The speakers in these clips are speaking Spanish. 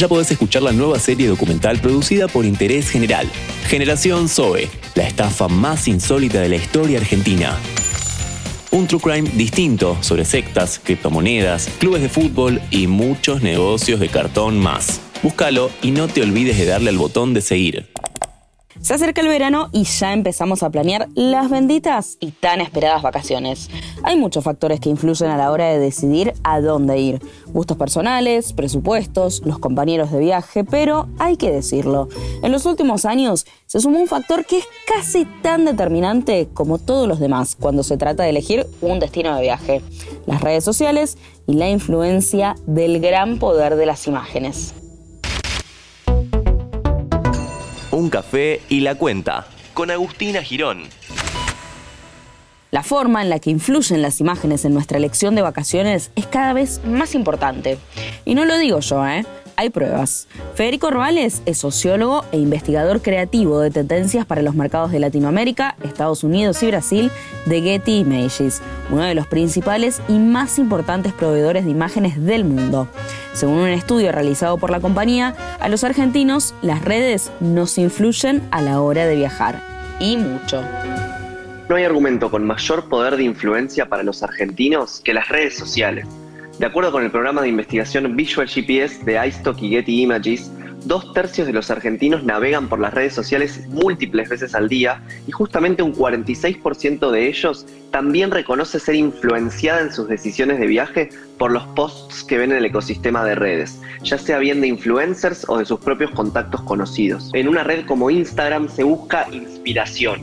ya podés escuchar la nueva serie documental producida por Interés General, Generación Zoe, la estafa más insólita de la historia argentina. Un true crime distinto sobre sectas, criptomonedas, clubes de fútbol y muchos negocios de cartón más. Búscalo y no te olvides de darle al botón de seguir. Se acerca el verano y ya empezamos a planear las benditas y tan esperadas vacaciones. Hay muchos factores que influyen a la hora de decidir a dónde ir. Gustos personales, presupuestos, los compañeros de viaje, pero hay que decirlo. En los últimos años se sumó un factor que es casi tan determinante como todos los demás cuando se trata de elegir un destino de viaje. Las redes sociales y la influencia del gran poder de las imágenes. Un café y la cuenta con Agustina Girón. La forma en la que influyen las imágenes en nuestra elección de vacaciones es cada vez más importante. Y no lo digo yo, ¿eh? Hay pruebas. Federico Roales es sociólogo e investigador creativo de tendencias para los mercados de Latinoamérica, Estados Unidos y Brasil de Getty Images, uno de los principales y más importantes proveedores de imágenes del mundo. Según un estudio realizado por la compañía, a los argentinos las redes nos influyen a la hora de viajar. Y mucho. No hay argumento con mayor poder de influencia para los argentinos que las redes sociales. De acuerdo con el programa de investigación Visual GPS de iStock y Getty Images, dos tercios de los argentinos navegan por las redes sociales múltiples veces al día y justamente un 46% de ellos también reconoce ser influenciada en sus decisiones de viaje por los posts que ven en el ecosistema de redes, ya sea bien de influencers o de sus propios contactos conocidos. En una red como Instagram se busca inspiración.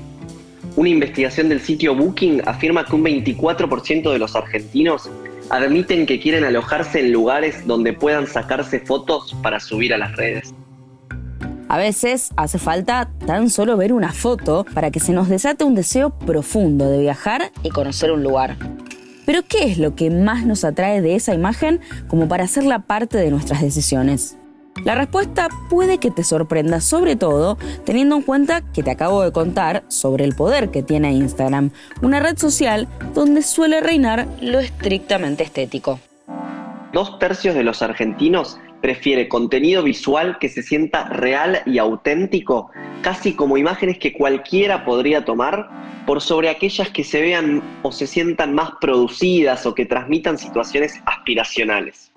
Una investigación del sitio Booking afirma que un 24% de los argentinos admiten que quieren alojarse en lugares donde puedan sacarse fotos para subir a las redes. A veces hace falta tan solo ver una foto para que se nos desate un deseo profundo de viajar y conocer un lugar. Pero ¿qué es lo que más nos atrae de esa imagen como para hacerla parte de nuestras decisiones? La respuesta puede que te sorprenda, sobre todo teniendo en cuenta que te acabo de contar sobre el poder que tiene Instagram, una red social donde suele reinar lo estrictamente estético. Dos tercios de los argentinos prefiere contenido visual que se sienta real y auténtico, casi como imágenes que cualquiera podría tomar, por sobre aquellas que se vean o se sientan más producidas o que transmitan situaciones aspiracionales.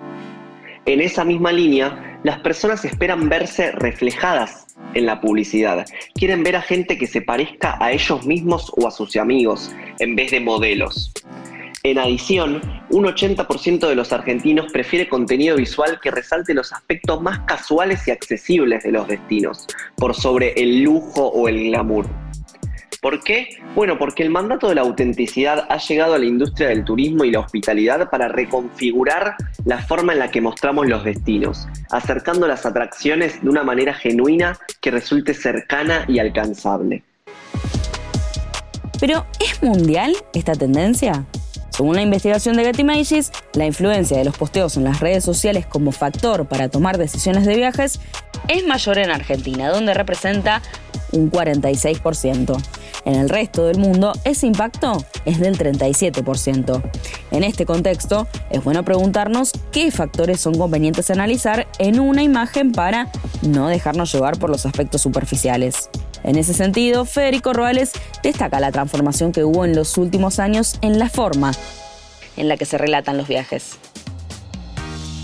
En esa misma línea, las personas esperan verse reflejadas en la publicidad. Quieren ver a gente que se parezca a ellos mismos o a sus amigos, en vez de modelos. En adición, un 80% de los argentinos prefiere contenido visual que resalte los aspectos más casuales y accesibles de los destinos, por sobre el lujo o el glamour. ¿Por qué? Bueno, porque el mandato de la autenticidad ha llegado a la industria del turismo y la hospitalidad para reconfigurar la forma en la que mostramos los destinos, acercando las atracciones de una manera genuina que resulte cercana y alcanzable. Pero, ¿es mundial esta tendencia? Según la investigación de Getty Images, la influencia de los posteos en las redes sociales como factor para tomar decisiones de viajes es mayor en Argentina, donde representa un 46%. En el resto del mundo, ese impacto es del 37%. En este contexto, es bueno preguntarnos qué factores son convenientes analizar en una imagen para no dejarnos llevar por los aspectos superficiales. En ese sentido, Federico Roales destaca la transformación que hubo en los últimos años en la forma en la que se relatan los viajes.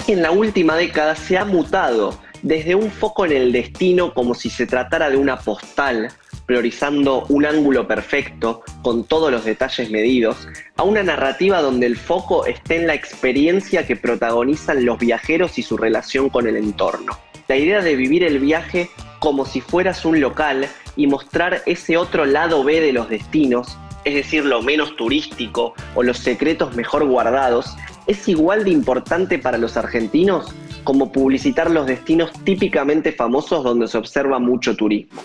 En la última década se ha mutado desde un foco en el destino como si se tratara de una postal priorizando un ángulo perfecto, con todos los detalles medidos, a una narrativa donde el foco esté en la experiencia que protagonizan los viajeros y su relación con el entorno. La idea de vivir el viaje como si fueras un local y mostrar ese otro lado B de los destinos, es decir, lo menos turístico o los secretos mejor guardados, es igual de importante para los argentinos como publicitar los destinos típicamente famosos donde se observa mucho turismo.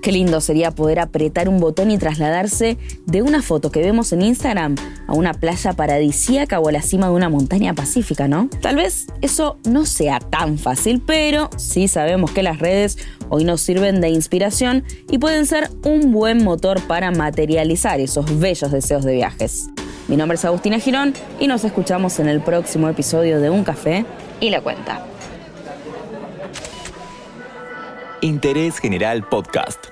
Qué lindo sería poder apretar un botón y trasladarse de una foto que vemos en Instagram a una playa paradisíaca o a la cima de una montaña pacífica, ¿no? Tal vez eso no sea tan fácil, pero sí sabemos que las redes hoy nos sirven de inspiración y pueden ser un buen motor para materializar esos bellos deseos de viajes. Mi nombre es Agustina Girón y nos escuchamos en el próximo episodio de Un Café y la cuenta. Interés General Podcast.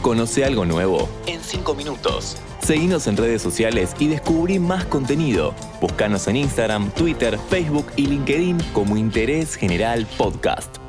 Conoce algo nuevo en 5 minutos. Seguinos en redes sociales y descubrí más contenido. Búscanos en Instagram, Twitter, Facebook y LinkedIn como Interés General Podcast.